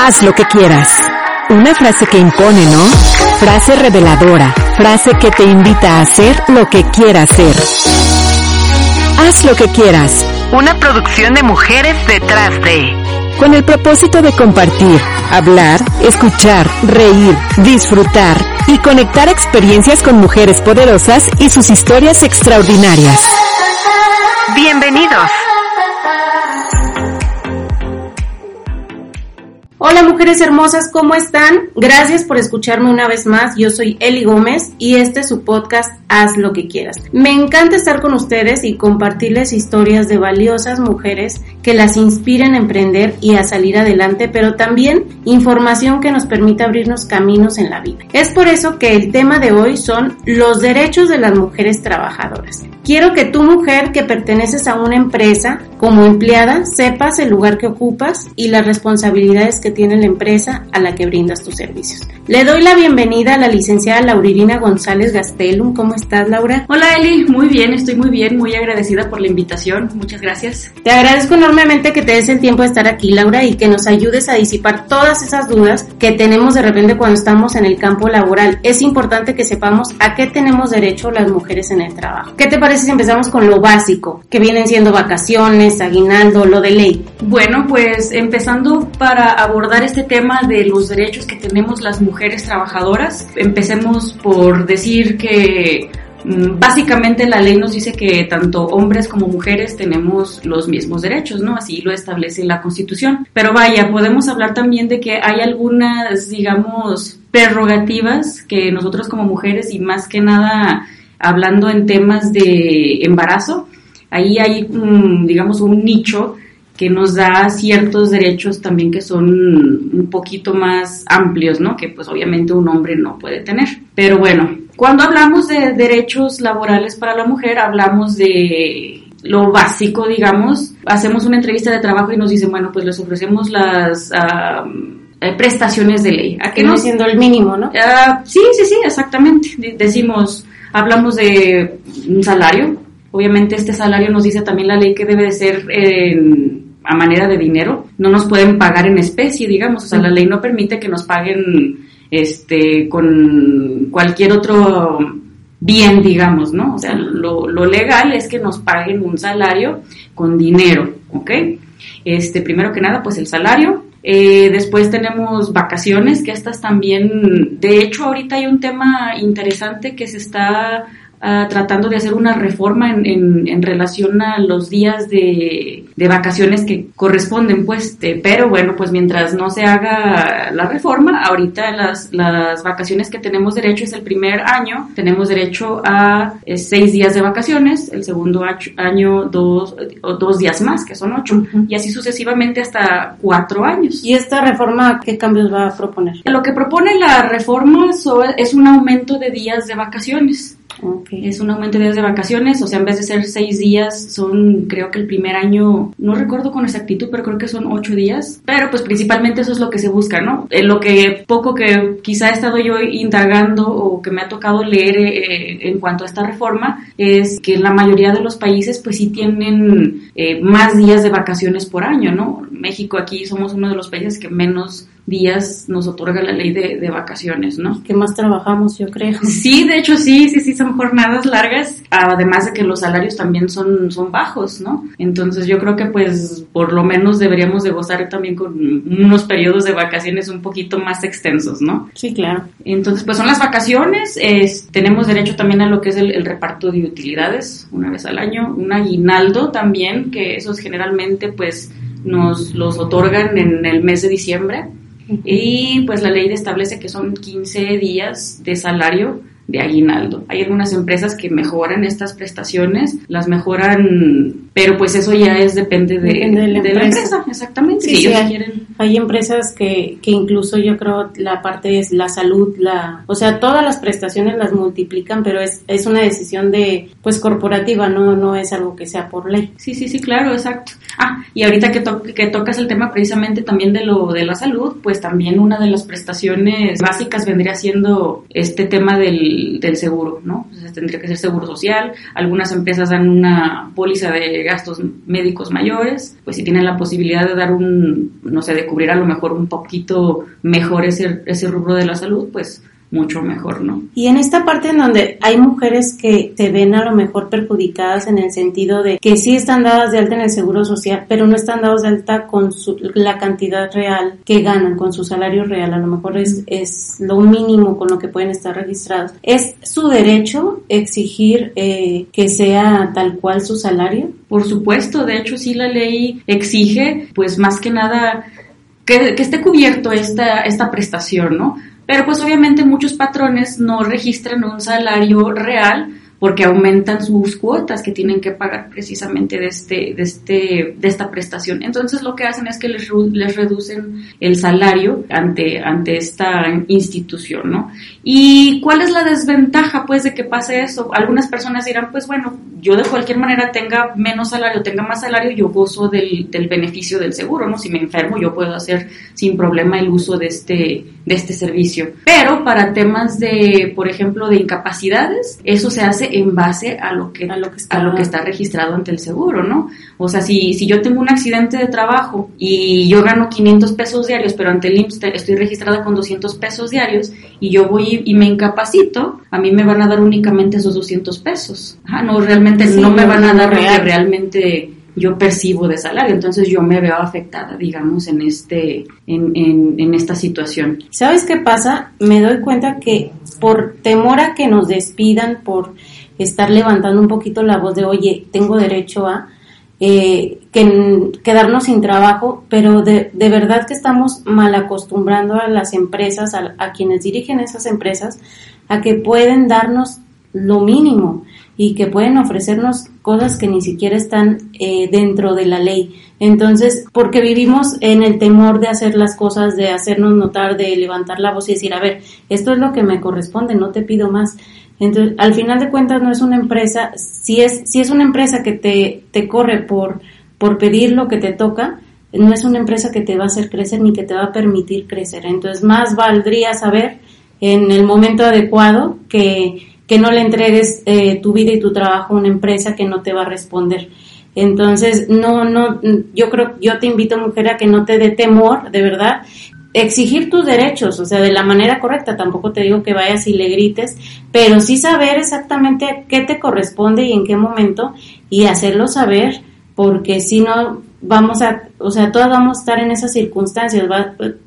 Haz lo que quieras. Una frase que impone, ¿no? Frase reveladora. Frase que te invita a hacer lo que quieras hacer. Haz lo que quieras. Una producción de mujeres detrás de. Con el propósito de compartir, hablar, escuchar, reír, disfrutar y conectar experiencias con mujeres poderosas y sus historias extraordinarias. Bienvenidos. Hola mujeres hermosas, ¿cómo están? Gracias por escucharme una vez más. Yo soy Eli Gómez y este es su podcast Haz lo que quieras. Me encanta estar con ustedes y compartirles historias de valiosas mujeres que las inspiren a emprender y a salir adelante, pero también información que nos permita abrirnos caminos en la vida. Es por eso que el tema de hoy son los derechos de las mujeres trabajadoras. Quiero que tu mujer que perteneces a una empresa como empleada sepas el lugar que ocupas y las responsabilidades que tiene la empresa a la que brindas tus servicios. Le doy la bienvenida a la licenciada Lauririna González Gastelum. ¿Cómo estás, Laura? Hola, Eli. Muy bien, estoy muy bien, muy agradecida por la invitación. Muchas gracias. Te agradezco enormemente que te des el tiempo de estar aquí, Laura, y que nos ayudes a disipar todas esas dudas que tenemos de repente cuando estamos en el campo laboral. Es importante que sepamos a qué tenemos derecho las mujeres en el trabajo. ¿Qué te parece? Si empezamos con lo básico, que vienen siendo vacaciones, aguinaldo, lo de ley? Bueno, pues empezando para abordar este tema de los derechos que tenemos las mujeres trabajadoras, empecemos por decir que mm, Básicamente la ley nos dice que tanto hombres como mujeres tenemos los mismos derechos, ¿no? Así lo establece la Constitución. Pero vaya, podemos hablar también de que hay algunas, digamos, prerrogativas que nosotros como mujeres y más que nada hablando en temas de embarazo, ahí hay, digamos, un nicho que nos da ciertos derechos también que son un poquito más amplios, ¿no? Que pues obviamente un hombre no puede tener. Pero bueno, cuando hablamos de derechos laborales para la mujer, hablamos de lo básico, digamos. Hacemos una entrevista de trabajo y nos dicen, bueno, pues les ofrecemos las... Eh, prestaciones de ley. ¿A qué no? siendo el mínimo, ¿no? Ah, sí, sí, sí, exactamente. Decimos, Hablamos de un salario. Obviamente este salario nos dice también la ley que debe de ser a manera de dinero. No nos pueden pagar en especie, digamos. O sea, la ley no permite que nos paguen este con cualquier otro bien, digamos, ¿no? O sea, lo, lo legal es que nos paguen un salario con dinero, ¿ok? Este, primero que nada, pues el salario, eh, después tenemos vacaciones, que estas también, de hecho ahorita hay un tema interesante que se está Ah, tratando de hacer una reforma en, en, relación a los días de, de, vacaciones que corresponden, pues, pero bueno, pues mientras no se haga la reforma, ahorita las, las vacaciones que tenemos derecho es el primer año, tenemos derecho a eh, seis días de vacaciones, el segundo año dos, dos días más, que son ocho, y así sucesivamente hasta cuatro años. ¿Y esta reforma qué cambios va a proponer? Lo que propone la reforma es un aumento de días de vacaciones. Es un aumento de días de vacaciones, o sea, en vez de ser seis días, son creo que el primer año, no recuerdo con exactitud, pero creo que son ocho días. Pero pues principalmente eso es lo que se busca, ¿no? Lo que poco que quizá he estado yo indagando o que me ha tocado leer eh, en cuanto a esta reforma es que la mayoría de los países pues sí tienen eh, más días de vacaciones por año, ¿no? México aquí somos uno de los países que menos días nos otorga la ley de, vacaciones, ¿no? Que más trabajamos, yo creo. Sí, de hecho sí, sí, sí, son jornadas largas, además de que los salarios también son, son bajos, ¿no? Entonces yo creo que pues por lo menos deberíamos de gozar también con unos periodos de vacaciones un poquito más extensos, ¿no? Sí, claro. Entonces pues son las vacaciones, tenemos derecho también a lo que es el, reparto de utilidades una vez al año, un aguinaldo también, que esos generalmente pues nos los otorgan en el mes de diciembre y pues la ley establece que son 15 días de salario de aguinaldo. Hay algunas empresas que mejoran estas prestaciones, las mejoran, pero pues eso ya es depende de, la, empresa. exactamente. Sí, Hay empresas que, que incluso yo creo la parte es la salud, la, o sea, todas las prestaciones las multiplican, pero es, es una decisión de, pues corporativa, no, no es algo que sea por ley. Sí, sí, sí, claro, exacto. Ah, y ahorita que, que tocas el tema precisamente también de lo de la salud, pues también una de las prestaciones básicas vendría siendo este tema del del, seguro, ¿no? Entonces tendría que ser seguro social. Algunas empresas dan una póliza de gastos médicos mayores, pues si tienen la posibilidad de dar un, no sé, de cubrir a lo mejor un poquito mejor ese, ese rubro de la salud, pues mucho mejor, ¿no? Y en esta parte en donde hay mujeres que se ven a lo mejor perjudicadas en el sentido de que sí están dadas de alta en el seguro social, pero no están dadas de alta con la cantidad real que ganan, con su salario real, a lo mejor es, es lo mínimo con lo que pueden estar registrados. ¿Es su derecho exigir eh, que sea tal cual su salario? Por supuesto, de hecho sí la ley exige, pues más que nada, que, que esté cubierto esta, esta prestación, ¿no? Pero pues obviamente muchos patrones no registran un salario real porque aumentan sus cuotas que tienen que pagar precisamente de este, de este, de esta prestación. Entonces lo que hacen es que les, les reducen el salario ante, ante esta institución, ¿no? ¿Y cuál es la desventaja, pues, de que pase eso? Algunas personas dirán, pues bueno, yo de cualquier manera tenga menos salario, tenga más salario, yo gozo del, del beneficio del seguro, ¿no? Si me enfermo, yo puedo hacer sin problema el uso de este, de este servicio. Pero para temas de, por ejemplo, de incapacidades, eso se hace en base a lo que, a lo que, está, a lo que está registrado ante el seguro, ¿no? O sea, si, si yo tengo un accidente de trabajo y yo gano 500 pesos diarios, pero ante el IMSS estoy registrada con 200 pesos diarios y yo voy y me incapacito, a mí me van a dar únicamente esos 200 pesos. Ajá, no, realmente no me van a dar lo que realmente yo percibo de salario, entonces yo me veo afectada, digamos, en este, en, en, en, esta situación. ¿Sabes qué pasa? Me doy cuenta que por temor a que nos despidan, por estar levantando un poquito la voz de, oye, tengo derecho a eh, que, quedarnos sin trabajo, pero de, de, verdad que estamos mal acostumbrando a las empresas, a, a, quienes dirigen esas empresas, a que pueden darnos lo mínimo y que pueden ofrecernos cosas que ni siquiera están eh, dentro de la ley. Entonces, porque vivimos en el temor de hacer las cosas, de hacernos notar, de levantar la voz y decir, a ver, esto es lo que me corresponde, no te pido más. Entonces, al final de cuentas no es una empresa, si es, si es una empresa que te, te corre por, por pedir lo que te toca, no es una empresa que te va a hacer crecer ni que te va a permitir crecer. Entonces, más valdría saber en el momento adecuado que, que no le entregues eh, tu vida y tu trabajo a una empresa que no te va a responder. Entonces, no, no, yo creo, yo te invito, mujer, a que no te dé temor, de verdad, exigir tus derechos, o sea, de la manera correcta, tampoco te digo que vayas y le grites, pero sí saber exactamente qué te corresponde y en qué momento y hacerlo saber, porque si no vamos a, o sea, todos vamos a estar en esas circunstancias,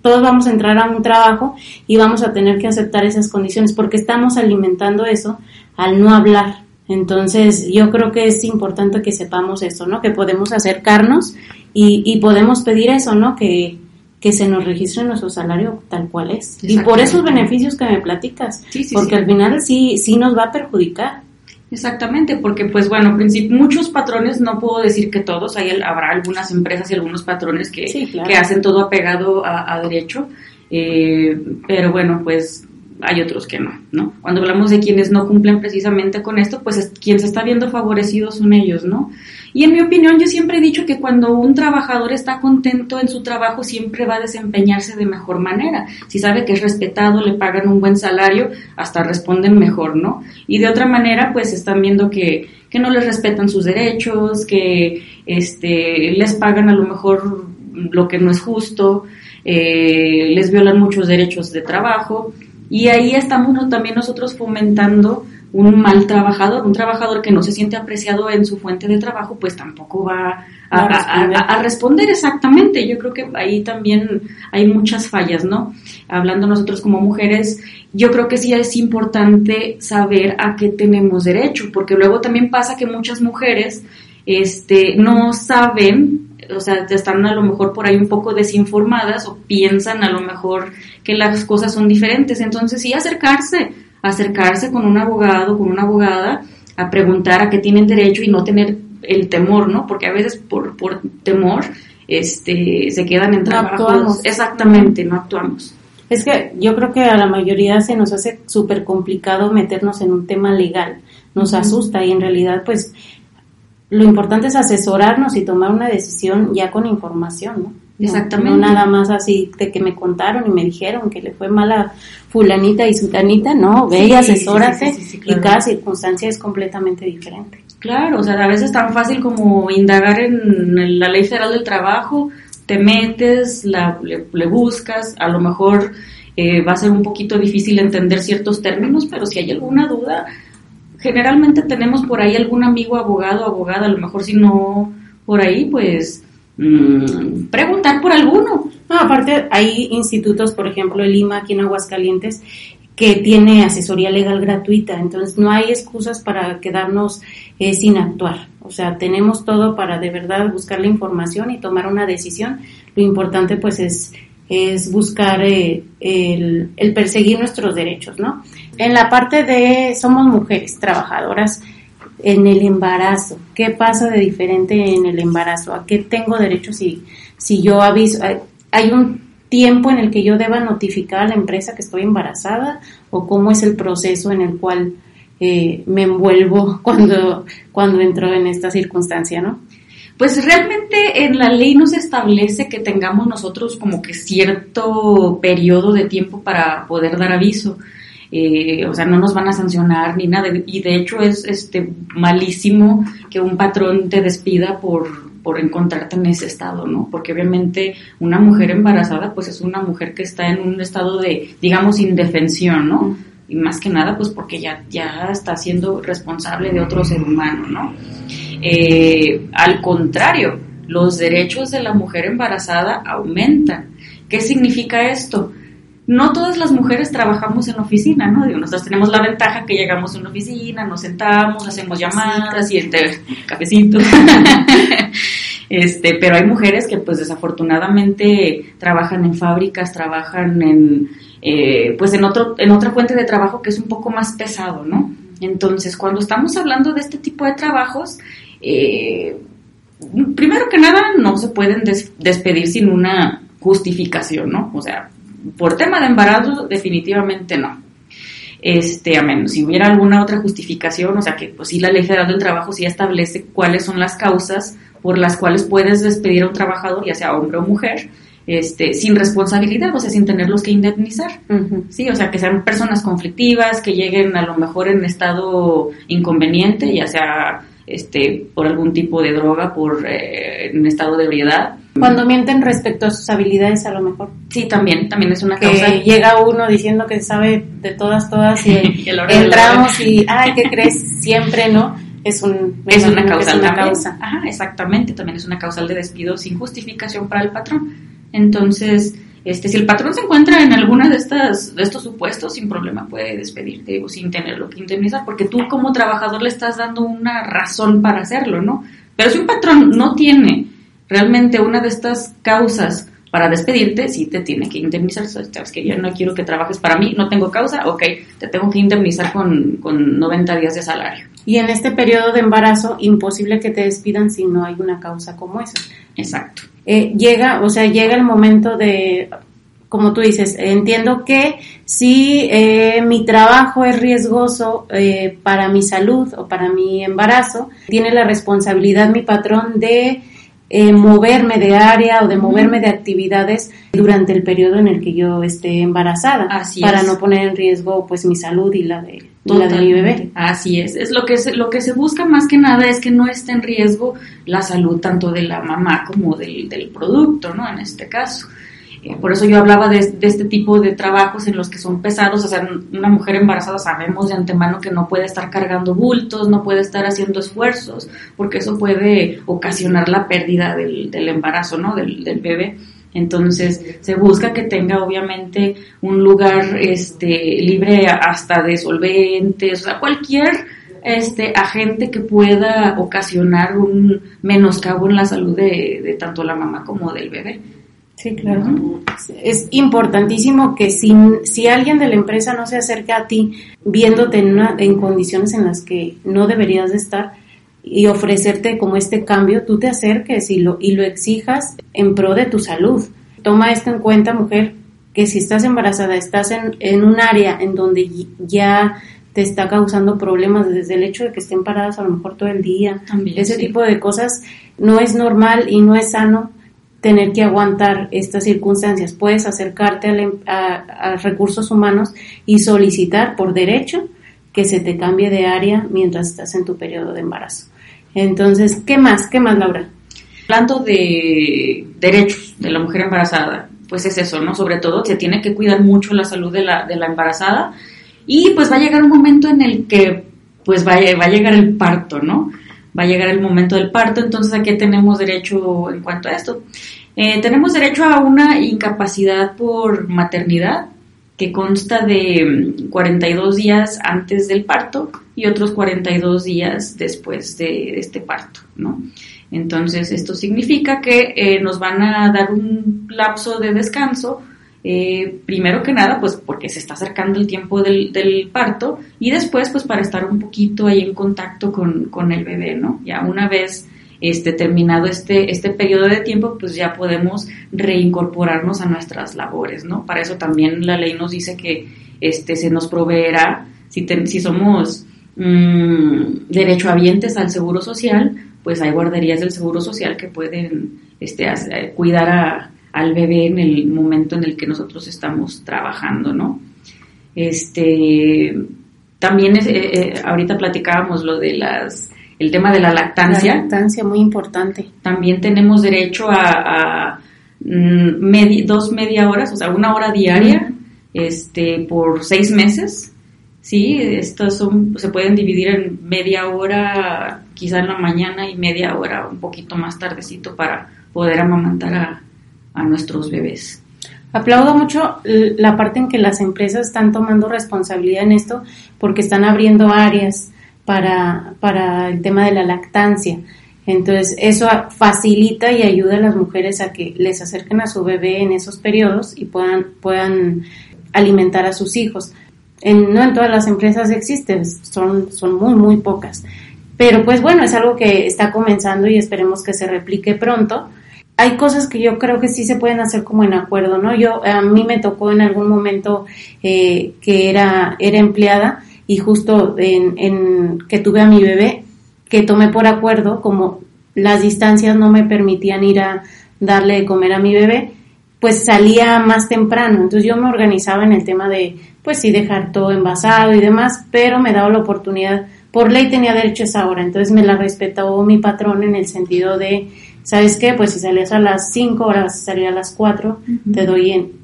todos vamos a entrar a un trabajo y vamos a tener que aceptar esas condiciones, porque estamos alimentando eso al no hablar. Entonces, yo creo que es importante que sepamos eso, ¿no? Que podemos acercarnos y, y podemos pedir eso, ¿no? Que, que se nos registre nuestro salario tal cual es. Y por esos beneficios que me platicas, sí, sí, porque sí. al final sí, sí nos va a perjudicar. Exactamente, porque pues bueno, muchos patrones, no puedo decir que todos, hay, habrá algunas empresas y algunos patrones que, claro. que hacen todo apegado a, a derecho, eh, pero bueno, pues hay otros que no, ¿no? Cuando hablamos de quienes no cumplen precisamente con esto, pues es, quien se está viendo favorecido son ellos, ¿no? Y en mi opinión, yo siempre he dicho que cuando un trabajador está contento en su trabajo, siempre va a desempeñarse de mejor manera. Si sabe que es respetado, le pagan un buen salario, hasta responden mejor, ¿no? Y de otra manera, pues están viendo que, que no les respetan sus derechos, que este, les pagan a lo mejor lo que no es justo, eh, les violan muchos derechos de trabajo. Y ahí estamos también nosotros fomentando un mal trabajador, un trabajador que no se siente apreciado en su fuente de trabajo, pues tampoco va a, responder. A, a, responder. exactamente. Yo creo que ahí también hay muchas fallas, ¿no? Hablando nosotros como mujeres, yo creo que sí es importante saber a qué tenemos derecho, porque luego también pasa que muchas mujeres este, no saben o sea, están a lo mejor por ahí un poco desinformadas o piensan a lo mejor que las cosas son diferentes. Entonces, sí, acercarse, acercarse con un abogado, con una abogada, a preguntar a qué tienen derecho y no tener el temor, ¿no? Porque a veces por, por temor este, se quedan en trabajos. No actuamos. Exactamente, no actuamos. Es que yo creo que a la mayoría se nos hace súper complicado meternos en un tema legal, nos asusta y en realidad pues lo importante es asesorarnos y tomar una decisión ya con información, ¿no? Exactamente. No nada más así de que me contaron y me dijeron que le fue mal a fulanita y sutanita, no, ve y Sí, asesórate sí, sí, sí, sí, claro. y cada circunstancia es completamente diferente. Claro, o sea, a veces es tan fácil como indagar en la ley federal del trabajo, te metes, la, le, le buscas, a lo mejor eh, va a ser un poquito difícil entender ciertos términos, pero si hay alguna duda, generalmente tenemos por ahí algún amigo abogado, abogada, a lo mejor si no por ahí, pues mm, preguntar por alguno. No, aparte hay institutos, por ejemplo, el IMA aquí en Aguascalientes, que tiene asesoría legal gratuita, entonces no hay excusas para quedarnos eh, sin actuar. O sea, tenemos todo para de verdad buscar la información y tomar una decisión. Lo importante pues es, es buscar eh, el, el perseguir nuestros derechos, ¿no? En la parte de somos mujeres trabajadoras en el embarazo, ¿qué pasa de diferente en el embarazo? ¿A qué tengo derecho si, si yo aviso? Hay, un tiempo en el que yo deba notificar a la empresa que estoy embarazada o cómo es el proceso en el cual eh, me envuelvo cuando, cuando entro en esta circunstancia, ¿no? Pues realmente en la ley no se establece que tengamos nosotros como que cierto periodo de tiempo para poder dar aviso. Eh, o sea, no nos van a sancionar ni nada. Y de hecho es este malísimo que un patrón te despida por, por encontrarte en ese estado, ¿no? Porque obviamente una mujer embarazada pues es una mujer que está en un estado de, digamos, indefensión, ¿no? Y más que nada pues porque ya, ya está siendo responsable de otro ser humano, ¿no? Eh, al contrario, los derechos de la mujer embarazada aumentan. ¿Qué significa esto? No todas las mujeres trabajamos en oficina, ¿no? Digo, nosotros tenemos la ventaja que llegamos a una oficina, nos sentamos, hacemos llamadas y entre cafecito. este, pero hay mujeres que pues desafortunadamente trabajan en fábricas, trabajan en eh, pues en otro, en otra fuente de trabajo que es un poco más pesado, ¿no? Entonces, cuando estamos hablando de este tipo de trabajos, eh, primero que nada, no se pueden des despedir sin una justificación, ¿no? O sea, por tema de embarazo, definitivamente no. Este, a menos si hubiera alguna otra justificación, o sea que pues sí la ley federal del trabajo sí establece cuáles son las causas por las cuales puedes despedir a un trabajador, ya sea hombre o mujer, este, sin responsabilidad, o sea, sin tenerlos que indemnizar. Uh -huh. Sí, o sea, que sean personas conflictivas, que lleguen a lo mejor en estado inconveniente, ya sea este, por algún tipo de droga, por eh, en estado de ebriedad. Cuando mienten respecto a sus habilidades, a lo mejor. Sí, también, también es una que causa. llega uno diciendo que sabe de todas, todas, y, y entramos y, ay, ¿qué crees? Siempre, ¿no? Es, un, es una causa. Es una causa. Ajá, exactamente, también es una causal de despido sin justificación para el patrón. Entonces, este, si el patrón se encuentra en alguna de estas, de estos supuestos, sin problema puede despedirte o sin tenerlo que indemnizar, porque tú como trabajador le estás dando una razón para hacerlo, ¿no? Pero si un patrón no tiene realmente una de estas causas para despedirte, sí te tiene que indemnizar. Sabes que yo no quiero que trabajes para mí, no tengo causa, ok, te tengo que indemnizar con, con 90 días de salario. Y en este periodo de embarazo, imposible que te despidan si no hay una causa como esa. Exacto. Eh, llega, o sea, llega el momento de, como tú dices, entiendo que si eh, mi trabajo es riesgoso eh, para mi salud o para mi embarazo, tiene la responsabilidad mi patrón de eh, moverme de área o de moverme de actividades durante el periodo en el que yo esté embarazada Así para es. no poner en riesgo pues mi salud y la de, la de mi bebé. Así es, es lo que se, lo que se busca más que nada es que no esté en riesgo la salud tanto de la mamá como del, del producto, ¿no? En este caso. Eh, por eso yo hablaba de, de, este tipo de trabajos en los que son pesados, o sea, una mujer embarazada sabemos de antemano que no puede estar cargando bultos, no puede estar haciendo esfuerzos, porque eso puede ocasionar la pérdida del, del embarazo, ¿no? Del, bebé. Entonces, se busca que tenga obviamente un lugar este, libre hasta de solventes, o sea, cualquier este agente que pueda ocasionar un menoscabo en la salud de, de tanto la mamá como del bebé. Sí, claro. -huh. Es importantísimo que si, si alguien de la empresa no se acerca a ti viéndote en, una, en condiciones en las que no deberías de estar y ofrecerte como este cambio, tú te acerques y lo, y lo exijas en pro de tu salud. Toma esto en cuenta, mujer, que si estás embarazada, estás en, en un área en donde ya te está causando problemas desde el hecho de que estén paradas a lo mejor todo el día. También, Ese sí. tipo de cosas no es normal y no es sano tener que aguantar estas circunstancias. Puedes acercarte em, a, recursos humanos y solicitar por derecho que se te cambie de área mientras estás en tu periodo de embarazo. Entonces, ¿qué más? ¿Qué más, Laura? Hablando de derechos de la mujer embarazada, pues es eso, ¿no? Sobre todo se tiene que cuidar mucho la salud de la, de la embarazada y pues va a llegar un momento en el que pues va a, va a llegar el parto, ¿no? Va a llegar el momento del parto, entonces ¿a qué tenemos derecho en cuanto a esto? Eh, tenemos derecho a una incapacidad por maternidad que consta de 42 mm, días antes del parto y otros 42 días después de este parto, ¿no? Entonces, esto significa que eh, nos van a dar un lapso de descanso, eh, primero que nada, pues porque se está acercando el tiempo del, parto y después, pues para estar un poquito ahí en contacto con, con el bebé, ¿no? Ya una vez este, terminado este, este periodo de tiempo, pues ya podemos reincorporarnos a nuestras labores, ¿no? Para eso también la ley nos dice que este, se nos proveerá, si, si somos mmm, derechohabientes al seguro social, pues hay guarderías del seguro social que pueden este, cuidar al bebé en el momento en el que nosotros estamos trabajando, ¿no? Este, también es, eh, eh, ahorita platicábamos lo de las el tema de la lactancia. La lactancia, muy importante. También tenemos derecho a, mm, dos media horas, o sea, una hora diaria, este, por seis meses. Sí, estos son, se pueden dividir en media hora, quizá en la mañana, y media hora un poquito más tardecito para poder amamantar a, a nuestros bebés. Aplaudo mucho la parte en que las empresas están tomando responsabilidad en esto porque están abriendo áreas para, para el tema de la lactancia. Entonces, eso facilita y ayuda a las mujeres a que les acerquen a su bebé en esos periodos y puedan, puedan alimentar a sus hijos. No en todas las empresas existen, son, son muy, muy pocas. Pero pues bueno, es algo que está comenzando y esperemos que se replique pronto. Hay cosas que yo creo que sí se pueden hacer como en acuerdo, ¿no? Yo, a mí me tocó en algún momento eh, que era, era empleada y justo en, que tuve a mi bebé, que tomé por acuerdo, como las distancias no me permitían ir a darle de comer a mi bebé, pues salía más temprano. Entonces yo me organizaba en el tema de, pues sí, dejar todo envasado y demás, pero me daba la oportunidad, por ley tenía derecho a esa hora, entonces me la respetó mi patrón en el sentido de, ¿sabes qué? Pues si salías a las 5 horas, salía a las 4, te doy en,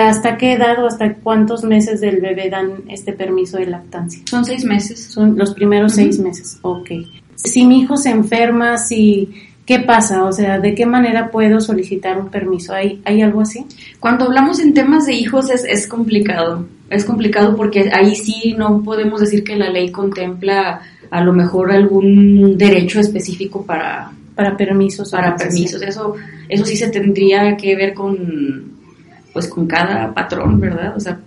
¿Hasta qué edad o hasta cuántos meses del bebé dan este permiso de lactancia? Son seis meses. Son los primeros seis meses, ok. Si mi hijo se enferma, si, ¿qué pasa? O sea, ¿de qué manera puedo solicitar un permiso? ¿Hay, ¿hay algo así? Cuando hablamos en temas de hijos es, es complicado. Es complicado porque ahí sí no podemos decir que la ley contempla a lo mejor algún derecho específico para, para permisos. Para permisos. Eso, eso sí se tendría que ver con pues con cada patrón, ¿verdad? O sea,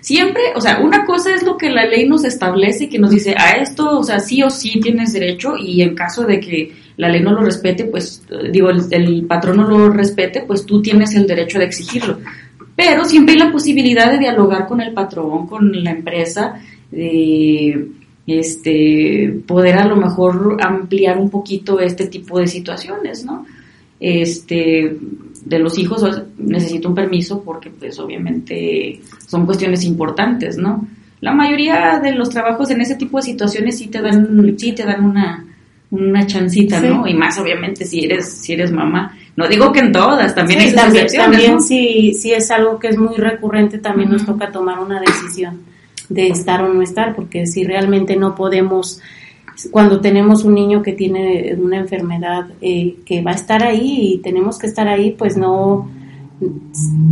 siempre, o sea, una cosa es lo que la ley nos establece, que nos dice, a esto, o sea, sí o sí tienes derecho y en caso de que la ley no lo respete, pues, digo, el, patrón no lo respete, pues tú tienes el derecho de exigirlo. Pero siempre hay la posibilidad de dialogar con el patrón, con la empresa, de este, poder a lo mejor ampliar un poquito este tipo de situaciones, ¿no? Este, de los hijos necesito un permiso porque pues obviamente son cuestiones importantes, ¿no? La mayoría de los trabajos en ese tipo de situaciones sí te dan, sí te dan una, una chancita, ¿no? Y más obviamente si eres, si eres mamá. No digo que en todas, también hay también, también si, si es algo que es muy recurrente, también nos toca tomar una decisión de estar o no estar, porque si realmente no podemos cuando tenemos un niño que tiene una enfermedad eh, que va a estar ahí y tenemos que estar ahí, pues no,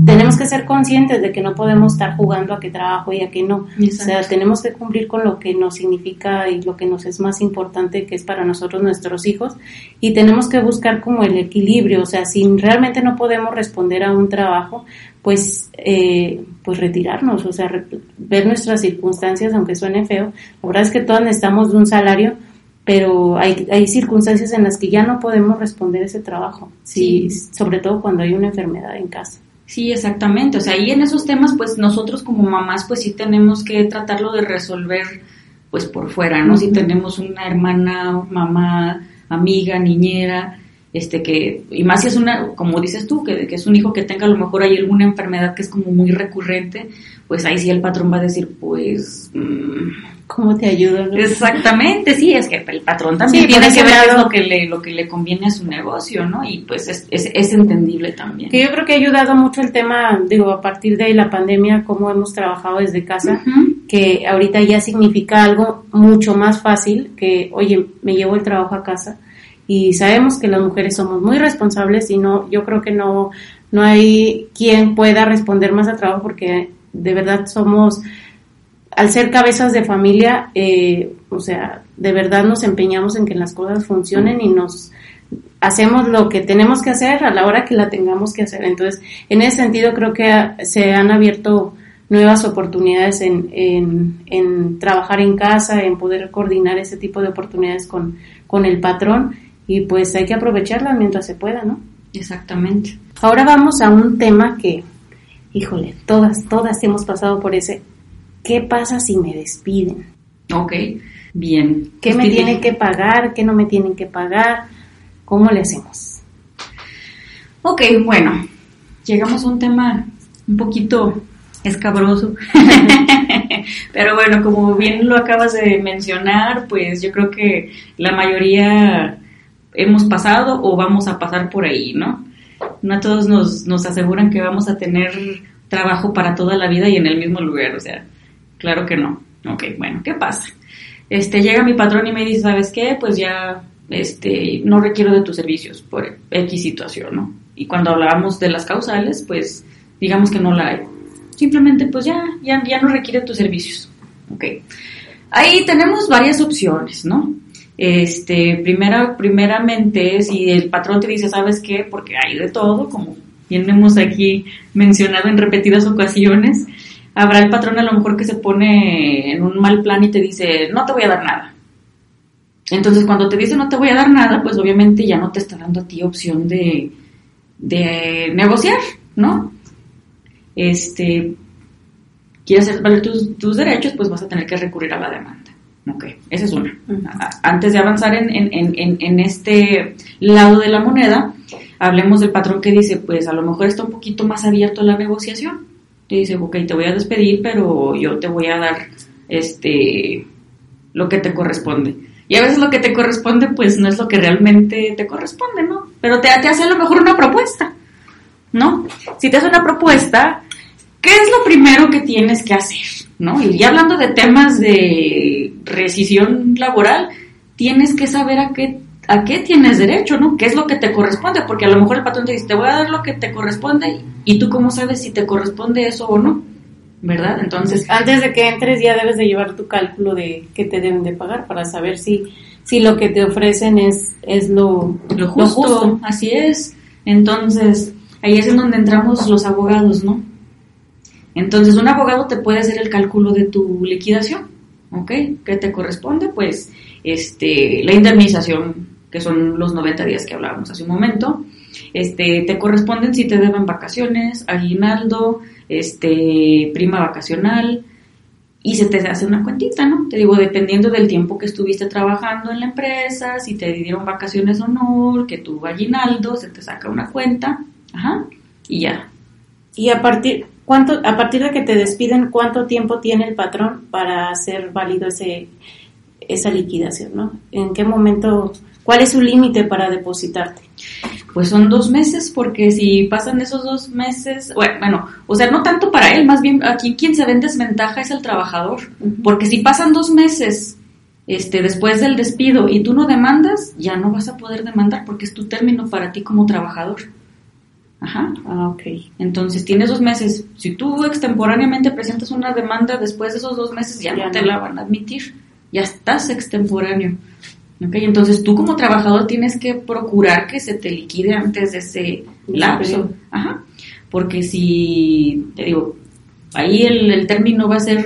tenemos que ser conscientes de que no podemos estar jugando a qué trabajo y a qué no. O sea, tenemos que cumplir con lo que nos significa y lo que nos es más importante, que es para nosotros nuestros hijos, y tenemos que buscar como el equilibrio. O sea, si realmente no podemos responder a un trabajo, pues, eh, pues retirarnos, o sea, ver nuestras circunstancias, aunque suene feo. La verdad es que todas necesitamos de un salario, pero hay, hay circunstancias en las que ya no podemos responder ese trabajo, sí. sobre todo cuando hay una enfermedad en casa. Sí, exactamente. O sea, ahí en esos temas, pues nosotros como mamás, pues sí tenemos que tratarlo de resolver, pues por fuera, ¿no? Si tenemos una hermana, mamá, amiga, niñera, este que, y más si es una, como dices tú, que, que es un hijo que tenga a lo mejor hay alguna enfermedad que es como muy recurrente, pues ahí sí el patrón va a decir, pues, mm, ¿Cómo te ayudo? no? Exactamente, sí, es que el patrón también Sí, tiene que ver lado. lo que le, lo que le conviene a su negocio, ¿no? Y pues es, es, es entendible también. Que yo creo que ha ayudado mucho el tema, digo, a partir de la pandemia, cómo hemos trabajado desde casa, que ahorita ya significa algo mucho más fácil que, oye, me llevo el trabajo a casa. Y sabemos que las mujeres somos muy responsables y no, yo creo que no, no hay quien pueda responder más al trabajo porque de verdad somos, al ser cabezas de familia, eh, o sea, de verdad nos empeñamos en que las cosas funcionen y nos hacemos lo que tenemos que hacer a la hora que la tengamos que hacer. Entonces, en ese sentido creo que se han abierto nuevas oportunidades en, en, en trabajar en casa, en poder coordinar ese tipo de oportunidades con, con el patrón y pues hay que aprovecharlas mientras se pueda, ¿no? Exactamente. Ahora vamos a un tema que, híjole, todas, todas hemos pasado por ese. ¿Qué pasa si me despiden? Ok, bien. ¿Qué me Usted tienen que pagar? ¿Qué no me tienen que pagar? ¿Cómo le hacemos? Ok, bueno, llegamos a un tema un poquito escabroso. Pero bueno, como bien lo acabas de mencionar, pues yo creo que la mayoría hemos pasado o vamos a pasar por ahí, ¿no? No a todos nos, nos aseguran que vamos a tener trabajo para toda la vida y en el mismo lugar, o sea, claro que no. Ok, bueno, ¿qué pasa? Este, llega mi patrón y me dice, ¿sabes qué? Pues ya, este, no requiero de tus servicios por X situación, ¿no? Y cuando hablábamos de las causales, pues, digamos que no la hay. Simplemente, pues ya, ya, ya no requiere tus servicios. Ok. Ahí tenemos varias opciones, ¿no? Este, primera, primeramente, si el patrón te dice, ¿sabes qué? Porque hay de todo, como bien hemos aquí mencionado en repetidas ocasiones, habrá el patrón a lo mejor que se pone en un mal plan y te dice, no te voy a dar nada. Entonces, cuando te dice no te voy a dar nada, pues obviamente ya no te está dando a ti opción de, de negociar, ¿no? Este, quieres hacer valer tus, tus derechos, pues vas a tener que recurrir a la demanda. Ok, esa es una. Antes de avanzar en, en, en, en- en este lado de la moneda, hablemos del patrón que dice, pues a lo mejor está un poquito más abierto a la negociación. Te dice, ok, te voy a despedir, pero yo te voy a dar este lo que te corresponde. Y a veces lo que te corresponde, pues no es lo que realmente te corresponde, ¿no? Pero te, te hace a lo mejor una propuesta, ¿no? Si te hace una propuesta, ¿qué es lo primero que tienes que hacer? ¿No? Y hablando de temas de rescisión laboral, tienes que saber a qué, a qué tienes derecho, ¿no? ¿Qué es lo que te corresponde? Porque a lo mejor el patrón te dice, te voy a dar lo que te corresponde, y tú cómo sabes si te corresponde eso o no, ¿verdad? Entonces, Antes de que entres ya debes de llevar tu cálculo de qué te deben de pagar para saber si, si lo que te ofrecen es, es lo, lo justo, así es. Entonces, ahí es en donde entramos los abogados, ¿no? Entonces, un abogado te puede hacer el cálculo de tu liquidación, ¿ok? ¿Qué te corresponde? Pues, este, la indemnización, que son los 90 días que hablábamos hace un momento, este, te corresponden si te deben vacaciones, aguinaldo, este, prima vacacional, y se te hace una cuentita, ¿no? Te digo, dependiendo del tiempo que estuviste trabajando en la empresa, si te dieron vacaciones o no, que tu aguinaldo, se te saca una cuenta, ajá, y ya. Y a partir, ¿cuánto, a partir de que te despiden, ¿cuánto tiempo tiene el patrón para hacer válido ese, esa liquidación, no? ¿En qué momento, cuál es su límite para depositarte? Pues son dos meses, porque si pasan esos dos meses, bueno, bueno, o sea, no tanto para él, más bien aquí quien se ve en desventaja es el trabajador, porque si pasan dos meses este, después del despido y tú no demandas, ya no vas a poder demandar porque es tu término para ti como trabajador. Ajá. Ah, ok. Entonces tienes dos meses. Si tú extemporáneamente presentas una demanda después de esos dos meses, ya, Ya no te no. la van a admitir. Ya estás extemporáneo. ¿Ok? Entonces tú como trabajador tienes que procurar que se te liquide antes de ese lapso. Ajá. Porque si, te digo, ahí el, el término va a ser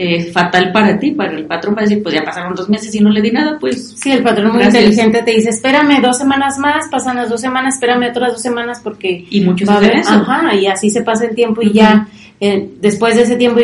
eh, fatal para ti, para el patrón va a decir, pues ya pasaron dos meses y no le di nada, pues Sí, el patrón muy Gracias. inteligente te dice, espérame dos semanas más, pasan las dos semanas, espérame otras dos semanas porque Y muchos va a hacen haber, eso. ajá, y así se pasa el tiempo y ya eh, después de ese tiempo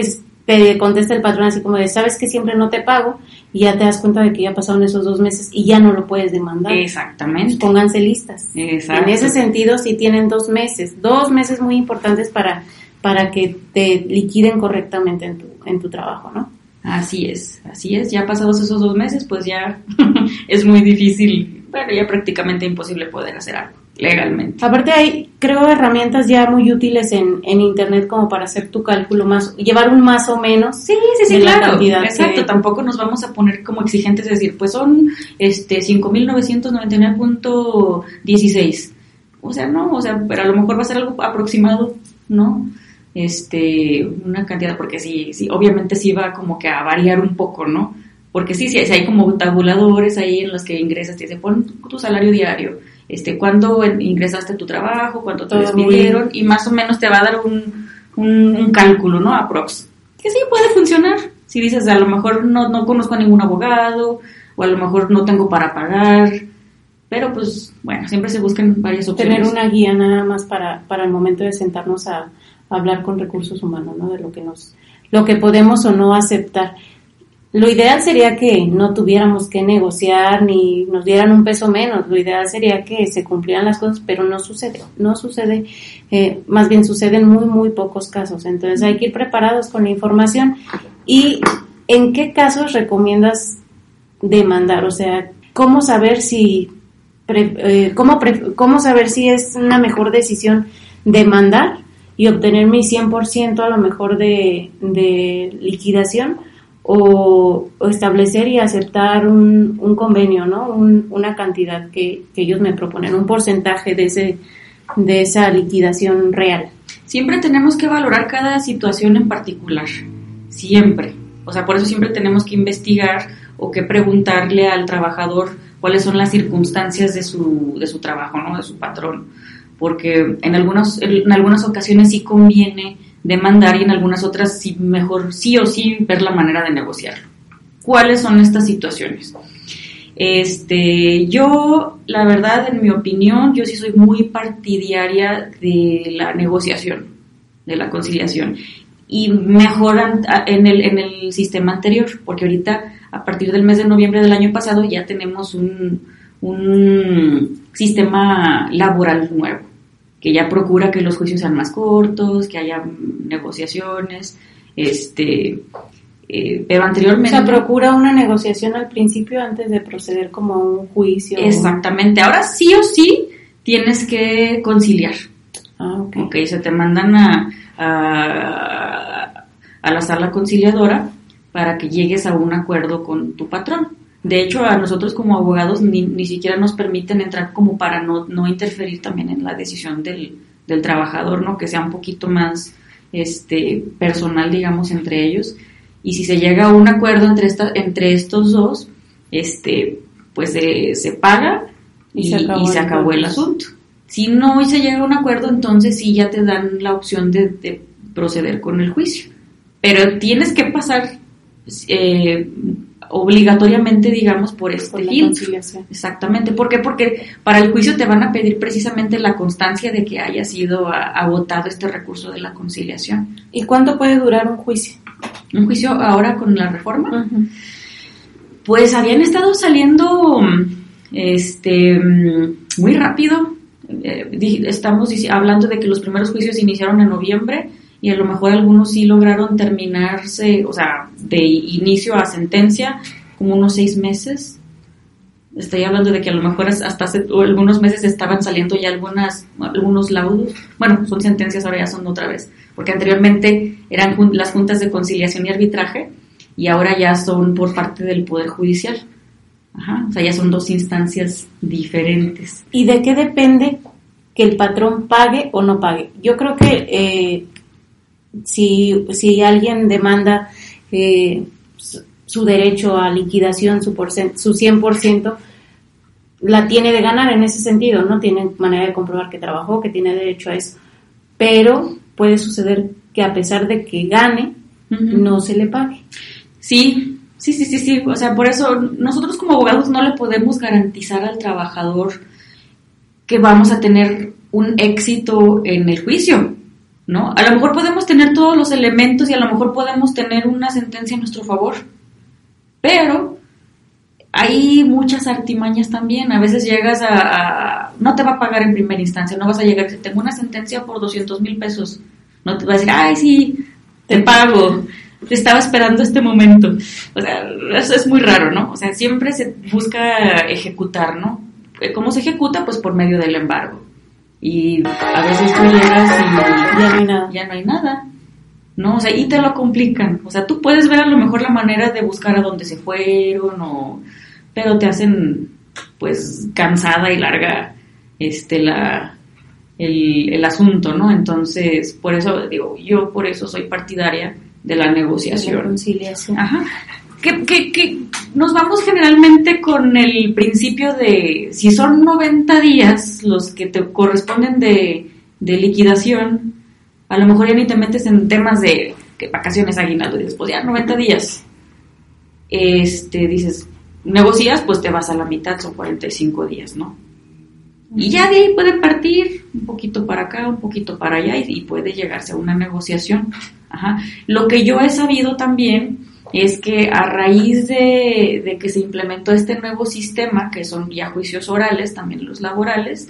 te contesta el patrón así como de, sabes que siempre no te pago y ya te das cuenta de que ya pasaron esos dos meses y ya no lo puedes demandar. Exactamente. Pónganse listas. Exacto. En ese sentido, sí tienen dos meses, dos meses muy importantes para, para que te liquiden correctamente en tu, en tu trabajo, ¿no? Así es, así es. Ya pasados esos dos meses, pues ya es muy difícil, bueno, ya prácticamente imposible poder hacer algo legalmente. Aparte hay, creo, herramientas ya muy útiles en, en internet como para hacer tu cálculo más, llevar un más o menos. Sí, sí, sí, de la claro. cantidad Exacto, que- tampoco nos vamos a poner como exigentes, es decir, pues son este 5.999.16. O sea, no, o sea, pero a lo mejor va a ser algo aproximado, ¿no? Este, una cantidad, porque sí, sí, obviamente sí va como que a variar un poco, ¿no? Porque sí, sí, hay como tabuladores ahí en los que ingresas, te dice, pon tu salario diario, este, cuándo ingresaste a tu trabajo, cuánto te despidieron, y más o menos te va a dar un, un, un cálculo, ¿no? Aprox. Que sí puede funcionar. Si dices, a lo mejor no, no conozco a ningún abogado, o a lo mejor no tengo para pagar, pero pues, bueno, siempre se buscan varias opciones. Tener una guía nada más para, para el momento de sentarnos a hablar con recursos humanos, ¿no? De lo que nos, lo que podemos o no aceptar. Lo ideal sería que no tuviéramos que negociar ni nos dieran un peso menos. Lo ideal sería que se cumplieran las cosas, pero no sucede. No sucede. eh, más bien sucede en muy, muy pocos casos. Entonces hay que ir preparados con la información. ¿Y en qué casos recomiendas demandar? O sea, ¿cómo saber si, pre- eh, cómo, pre- cómo saber si es una mejor decisión demandar y obtener mi 100% a lo mejor de, de liquidación o, establecer y aceptar un, un convenio, ¿no? Un- una cantidad que, que ellos me proponen, un porcentaje de, ese, de esa liquidación real. Siempre tenemos que valorar cada situación en particular. Siempre. O sea, por eso siempre tenemos que investigar o que preguntarle al trabajador cuáles son las circunstancias de su, de su trabajo, ¿no? De su patrón. Porque en algunas, en algunas ocasiones sí conviene demandar y en algunas otras sí mejor sí o sí ver la manera de negociarlo. ¿Cuáles son estas situaciones? Este, yo, la verdad, en mi opinión, yo sí soy muy partidaria de la negociación, de la conciliación. Y mejoran en el, en el sistema anterior, porque ahorita, a partir del mes de noviembre del año pasado, ya tenemos un, un sistema laboral nuevo, que ya procura que los juicios sean más cortos, que haya negociaciones, este, eh, pero O anteriormente... sea, procura una negociación al principio antes de proceder como a un juicio. Exactamente. Ahora sí o sí tienes que conciliar. Ah, ok. Ok, se te mandan a, a, a la sala conciliadora para que llegues a un acuerdo con tu patrón. De hecho, a nosotros como abogados ni, ni siquiera nos permiten entrar como para no, no interferir también en la decisión del, del trabajador, ¿no? Que sea un poquito más este, personal, digamos, entre ellos. Y si se llega a un acuerdo entre, esta, entre estos dos, este, pues se, se paga y, Y se acabó y se el acabó el entonces. asunto. Si no se llega a un acuerdo, entonces sí ya te dan la opción de, de proceder con el juicio. Pero tienes que pasar eh, obligatoriamente, digamos, por este Por la filtro. Exactamente. ¿Por qué? Porque para el juicio te van a pedir precisamente la constancia de que haya sido agotado este recurso de la conciliación. ¿Y cuánto puede durar un juicio? Un juicio ahora con la reforma, pues habían estado saliendo mm, este mm, muy rápido. Eh, estamos hablando de que los primeros juicios iniciaron en noviembre y a lo mejor algunos sí lograron terminarse, o sea, de inicio a sentencia, como unos seis meses. Estoy hablando de que a lo mejor hasta hace algunos meses estaban saliendo ya algunas, algunos laudos. Bueno, son sentencias, ahora ya son otra vez. Porque anteriormente eran las juntas de conciliación y arbitraje y ahora ya son por parte del Poder Judicial. Ajá, o sea, ya son dos instancias diferentes. ¿Y de qué depende que el patrón pague o no pague? Yo creo que eh, si, si alguien demanda eh, su, derecho a liquidación, su, su 100%, la tiene de ganar en ese sentido, ¿no? Tiene manera de comprobar que trabajó, que tiene derecho a eso. Pero puede suceder que a pesar de que gane, no se le pague. Sí, sí, sí, sí, sí. O sea, por eso nosotros como abogados no le podemos garantizar al trabajador que vamos a tener un éxito en el juicio. ¿No? A lo mejor podemos tener todos los elementos y a lo mejor podemos tener una sentencia a nuestro favor, pero hay muchas artimañas también. A veces llegas a, no te va a pagar en primera instancia, no vas a llegar, si tengo una sentencia por 200 mil pesos, no te va a decir, ay, sí, te pago. Te estaba esperando este momento. O sea, eso es muy raro, ¿no? O sea, siempre se busca ejecutar, ¿no? ¿Cómo se ejecuta? Pues por medio del embargo y a veces tú llegas y ya no hay nada. Ya no hay nada. ¿no? O sea, y te lo complican. O sea, tú puedes ver a lo mejor la manera de buscar a dónde se fueron, o, pero te hacen, pues, cansada y larga este, la, el, el asunto, ¿no? Entonces, por eso, digo, yo por eso soy partidaria de la negociación. La conciliación. Ajá que, que, nos vamos generalmente con el principio de si son 90 días los que te corresponden de, liquidación, a lo mejor ya ni te metes en temas de que vacaciones, aguinaldo, y después ya 90 días. Este, dices, negocias, pues te vas a la mitad, son 45 días, ¿no? Y ya de ahí puede partir un poquito para acá, un poquito para allá y, y puede llegarse a una negociación. Ajá. Lo que yo he sabido también es que a raíz de, que se implementó este nuevo sistema, que son ya juicios orales, también los laborales,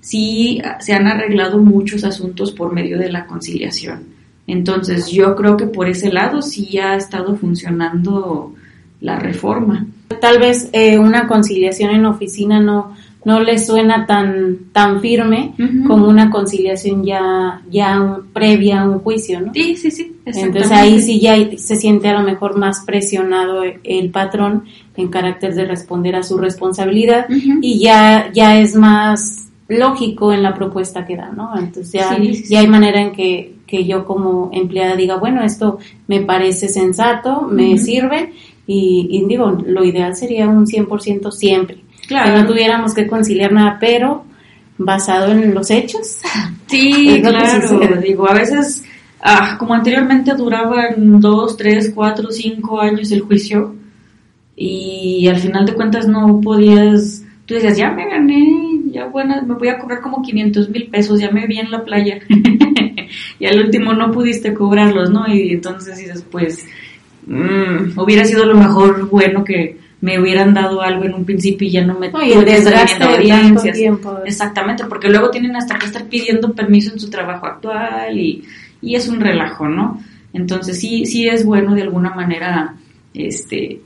sí se han arreglado muchos asuntos por medio de la conciliación. Entonces yo creo que por ese lado sí ha estado funcionando la reforma. Tal vez eh, una conciliación en oficina no, no le suena tan tan firme como una conciliación ya ya previa a un juicio, ¿no? Sí, sí, sí. Entonces ahí sí ya se siente a lo mejor más presionado el patrón en carácter de responder a su responsabilidad y ya ya es más lógico en la propuesta que da, ¿no? Entonces ya, ya hay manera en que, que yo como empleada diga, bueno, esto me parece sensato, me sirve y, y digo, lo ideal sería un 100% siempre Claro. Que no tuviéramos que conciliar nada, pero basado en los hechos. Sí, claro. Digo, a veces, ah, como anteriormente duraban dos, tres, cuatro, cinco años el juicio y al final de cuentas no podías, tú decías, ya me gané, ya bueno, me voy a cobrar como 500 mil pesos, ya me vi en la playa y al último no pudiste cobrarlos, ¿no? Y entonces dices, pues, mm, hubiera sido lo mejor bueno que me hubieran dado algo en un principio y ya no me no, y el desgaste tiempo. Exactamente, porque luego tienen hasta que estar pidiendo permiso en su trabajo actual y, y es un relajo, ¿no? Entonces sí, sí es bueno de alguna manera, este,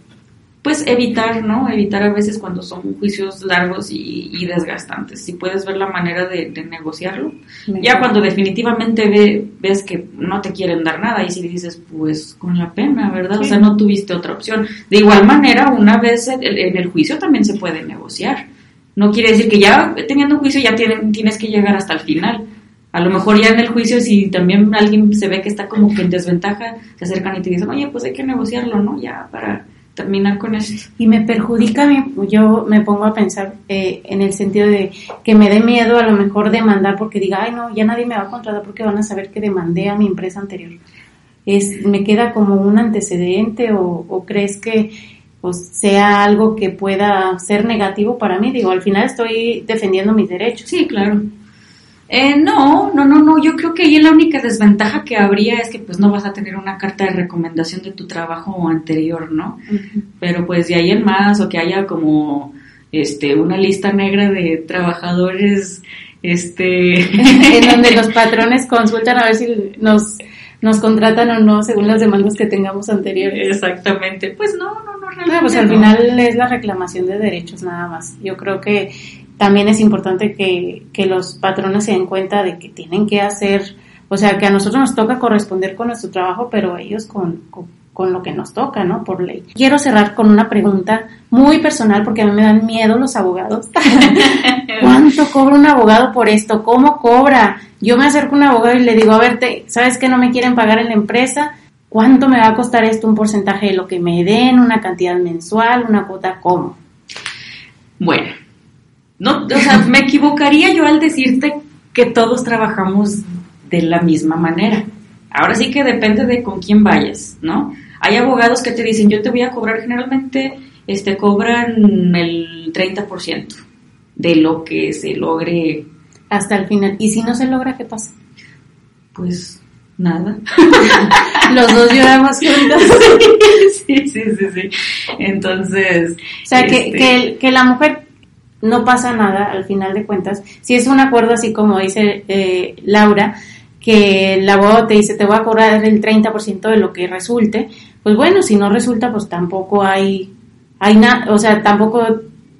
pues evitar, ¿no? Evitar a veces cuando son juicios largos y, desgastantes. Si puedes ver la manera de, negociarlo. Ya cuando definitivamente ve, ves que no te quieren dar nada y si dices, pues con la pena, ¿verdad? O sea, no tuviste otra opción. De igual manera, una vez en, el juicio también se puede negociar. No quiere decir que ya teniendo un juicio ya tienen, tienes que llegar hasta el final. A lo mejor ya en el juicio, si también alguien se ve que está como que en desventaja, se acercan y te dicen, oye, pues hay que negociarlo, ¿no? Ya para terminar con eso. Y me perjudica, yo me pongo a pensar eh, en el sentido de que me dé miedo a lo mejor demandar porque diga, ay no, ya nadie me va a contratar porque van a saber que demandé a mi empresa anterior. Es, ¿Me queda como un antecedente o, crees que pues, sea algo que pueda ser negativo para mí? Digo, al final estoy defendiendo mis derechos. Sí, claro. Eh, no, no, no, no. Yo creo que ahí la única desventaja que habría es que pues no vas a tener una carta de recomendación de tu trabajo anterior, ¿no? Pero pues de ahí en más o que haya como este una lista negra de trabajadores este en donde los patrones consultan a ver si nos nos contratan o no según las demandas que tengamos anteriores. Exactamente. Pues no, no, no realmente. pues al final es la reclamación de derechos nada más. Yo creo que también es importante que, que los patrones se den cuenta de que tienen que hacer, o sea, que a nosotros nos toca corresponder con nuestro trabajo, pero ellos con, con, lo que nos toca, ¿no? Por ley. Quiero cerrar con una pregunta muy personal porque a mí me dan miedo los abogados. ¿Cuánto cobra un abogado por esto? ¿Cómo cobra? Yo me acerco a un abogado y le digo, a ver, ¿sabes que no me quieren pagar en la empresa? ¿Cuánto me va a costar esto? ¿Un porcentaje de lo que me den? ¿Una cantidad mensual? ¿Una cuota? ¿Cómo? Bueno, no, o sea, me equivocaría yo al decirte que todos trabajamos de la misma manera. Ahora sí que depende de con quién vayas, ¿no? Hay abogados que te dicen, yo te voy a cobrar generalmente, este, cobran el 30% de lo que se logre. Hasta el final. ¿Y si no se logra, qué pasa? Pues nada. Los dos lloramos juntos. sí, sí, sí, sí. Entonces. O sea, que, este, que, que la mujer no pasa nada al final de cuentas. Si es un acuerdo así como dice eh, Laura, que el abogado te dice te voy a cobrar el 30% de lo que resulte, pues bueno, si no resulta, pues tampoco hay, hay nada, o sea, tampoco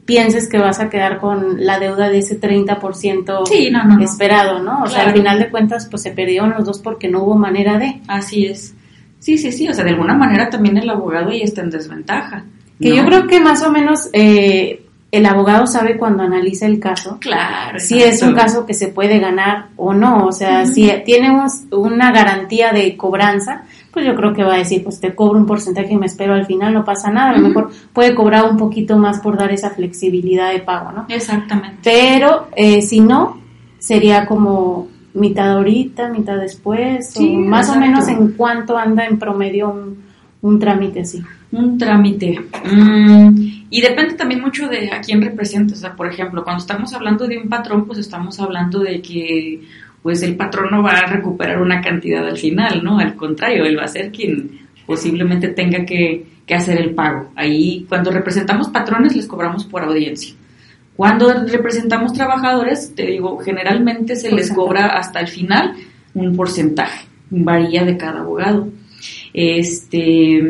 pienses que vas a quedar con la deuda de ese 30% Sí, no, no, no. esperado, ¿no? O sea, al final de cuentas, pues se perdieron los dos porque no hubo manera de. Así es. Sí, sí, sí. O sea, de alguna manera también el abogado ahí está en desventaja. Que yo creo que más o menos eh, el abogado sabe cuando analiza el caso Claro. si es un caso que se puede ganar o no. O sea, si un- una garantía de cobranza, pues yo creo que va a decir, pues te cobro un porcentaje y me espero al final, no pasa nada. A lo mejor puede cobrar un poquito más por dar esa flexibilidad de pago, ¿no? Exactamente. Pero eh, si no, sería como mitad ahorita, mitad después, Sí, o más o menos en cuánto anda en promedio un, un trámite así. Un trámite. Mm, y depende también mucho de a quién representa. O sea, por ejemplo, cuando estamos hablando de un patrón, pues estamos hablando de que pues el patrón no va a recuperar una cantidad al final, ¿no? Al contrario, él va a ser quien posiblemente tenga que, que hacer el pago. Ahí, cuando representamos patrones, les cobramos por audiencia. Cuando representamos trabajadores, te digo, generalmente se les cobra hasta el final un porcentaje, varía de cada abogado. Este,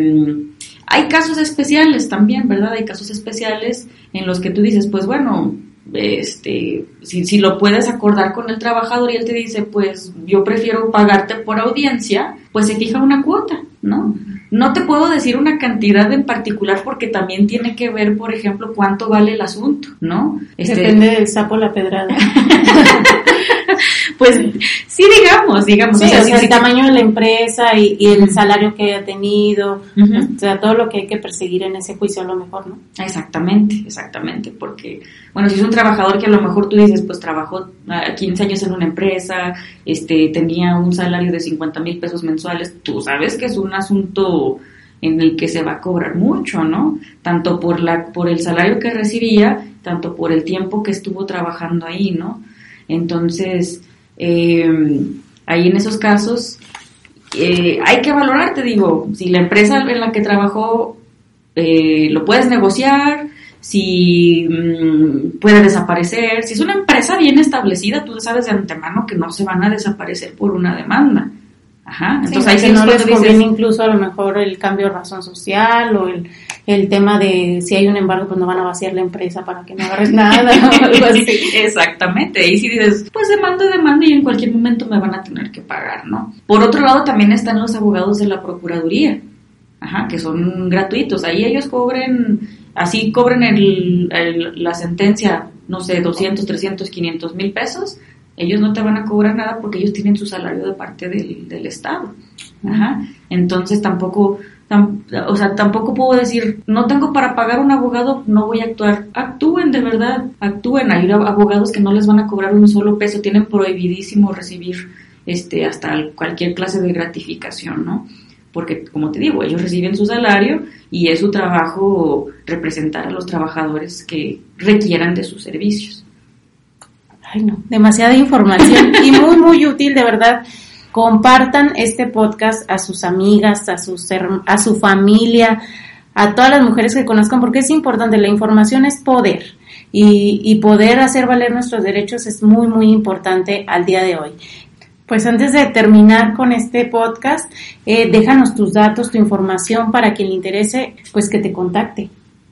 hay casos especiales también, ¿verdad? Hay casos especiales en los que tú dices, pues bueno, este, si, si lo puedes acordar con el trabajador y él te dice, pues yo prefiero pagarte por audiencia, pues se fija una cuota, ¿no? No te puedo decir una cantidad en particular porque también tiene que ver, por ejemplo, cuánto vale el asunto, ¿no? Este, Depende del sapo la pedrada. Pues sí, digamos, digamos. Sí, o sea, o sí, sea, sí el tamaño de la empresa y, y el salario que haya tenido, o sea, todo lo que hay que perseguir en ese juicio a lo mejor, ¿no? Exactamente, exactamente, porque, bueno, si es un trabajador que a lo mejor tú dices, pues trabajó ah, 15 años en una empresa, este, tenía un salario de 50 mil pesos mensuales, tú sabes que es un asunto en el que se va a cobrar mucho, ¿no? Tanto por la, por el salario que recibía, tanto por el tiempo que estuvo trabajando ahí, ¿no? Entonces, eh, ahí en esos casos, eh, hay que valorar, te digo, si la empresa en la que trabajó eh, lo puedes negociar, si mm, puede desaparecer, si es una empresa bien establecida, tú sabes de antemano que no se van a desaparecer por una demanda. Ajá, entonces ahí sí no les dices, conviene incluso a lo mejor el cambio de razón social o el, el tema de si hay un embargo pues no van a vaciar la empresa para que no agarres nada o algo así. Exactamente, ahí sí dices, pues demanda, demanda y en cualquier momento me van a tener que pagar, ¿no? Por otro lado también están los abogados de la Procuraduría, ajá, que son gratuitos, ahí ellos cobren, así cobren el, el- la sentencia, no sé, 200, 300, 500 mil pesos, ellos no te van a cobrar nada porque ellos tienen su salario de parte del, del Estado, ajá, entonces tampoco... tam- o sea, tampoco puedo decir, no tengo para pagar un abogado, no voy a actuar. Actúen de verdad, actúen. Hay abogados que no les van a cobrar un solo peso, tienen prohibidísimo recibir este hasta cualquier clase de gratificación, ¿no? Porque, como te digo, ellos reciben su salario y es su trabajo representar a los trabajadores que requieran de sus servicios. Ay, no, demasiada información y muy, muy útil, de verdad. Compartan este podcast a sus amigas, a, sus, a su familia, a todas las mujeres que conozcan, porque es importante, la información es poder y, y poder hacer valer nuestros derechos es muy, muy importante al día de hoy. Pues antes de terminar con este podcast, eh, déjanos tus datos, tu información para quien le interese, pues que te contacte.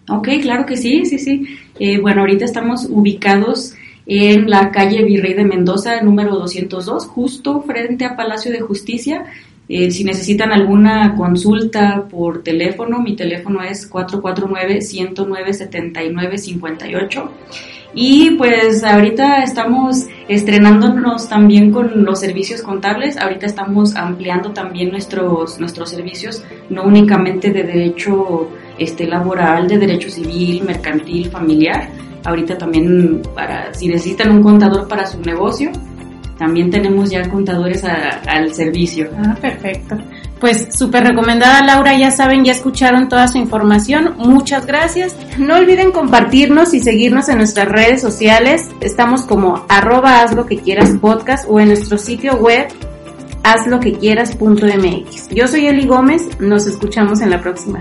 Ok, claro que sí, sí, sí. Eh, bueno, ahorita estamos ubicados en la calle Virrey de Mendoza, número 202, justo frente a Palacio de Justicia. Eh, si necesitan alguna consulta por teléfono, mi teléfono es 449-109-7958. Y pues ahorita estamos estrenándonos también con los servicios contables. Ahorita estamos ampliando también nuestros, nuestros servicios, no únicamente de derecho este, laboral, de derecho civil, mercantil, familiar. Ahorita también para si necesitan un contador para su negocio, también tenemos ya contadores al servicio. Ah, perfecto. Pues súper recomendada Laura, ya saben, ya escucharon toda su información. Muchas gracias. No olviden compartirnos y seguirnos en nuestras redes sociales. Estamos como arroba haz podcast o en nuestro sitio web hazloquequieras.mx. Yo soy Eli Gómez, nos escuchamos en la próxima.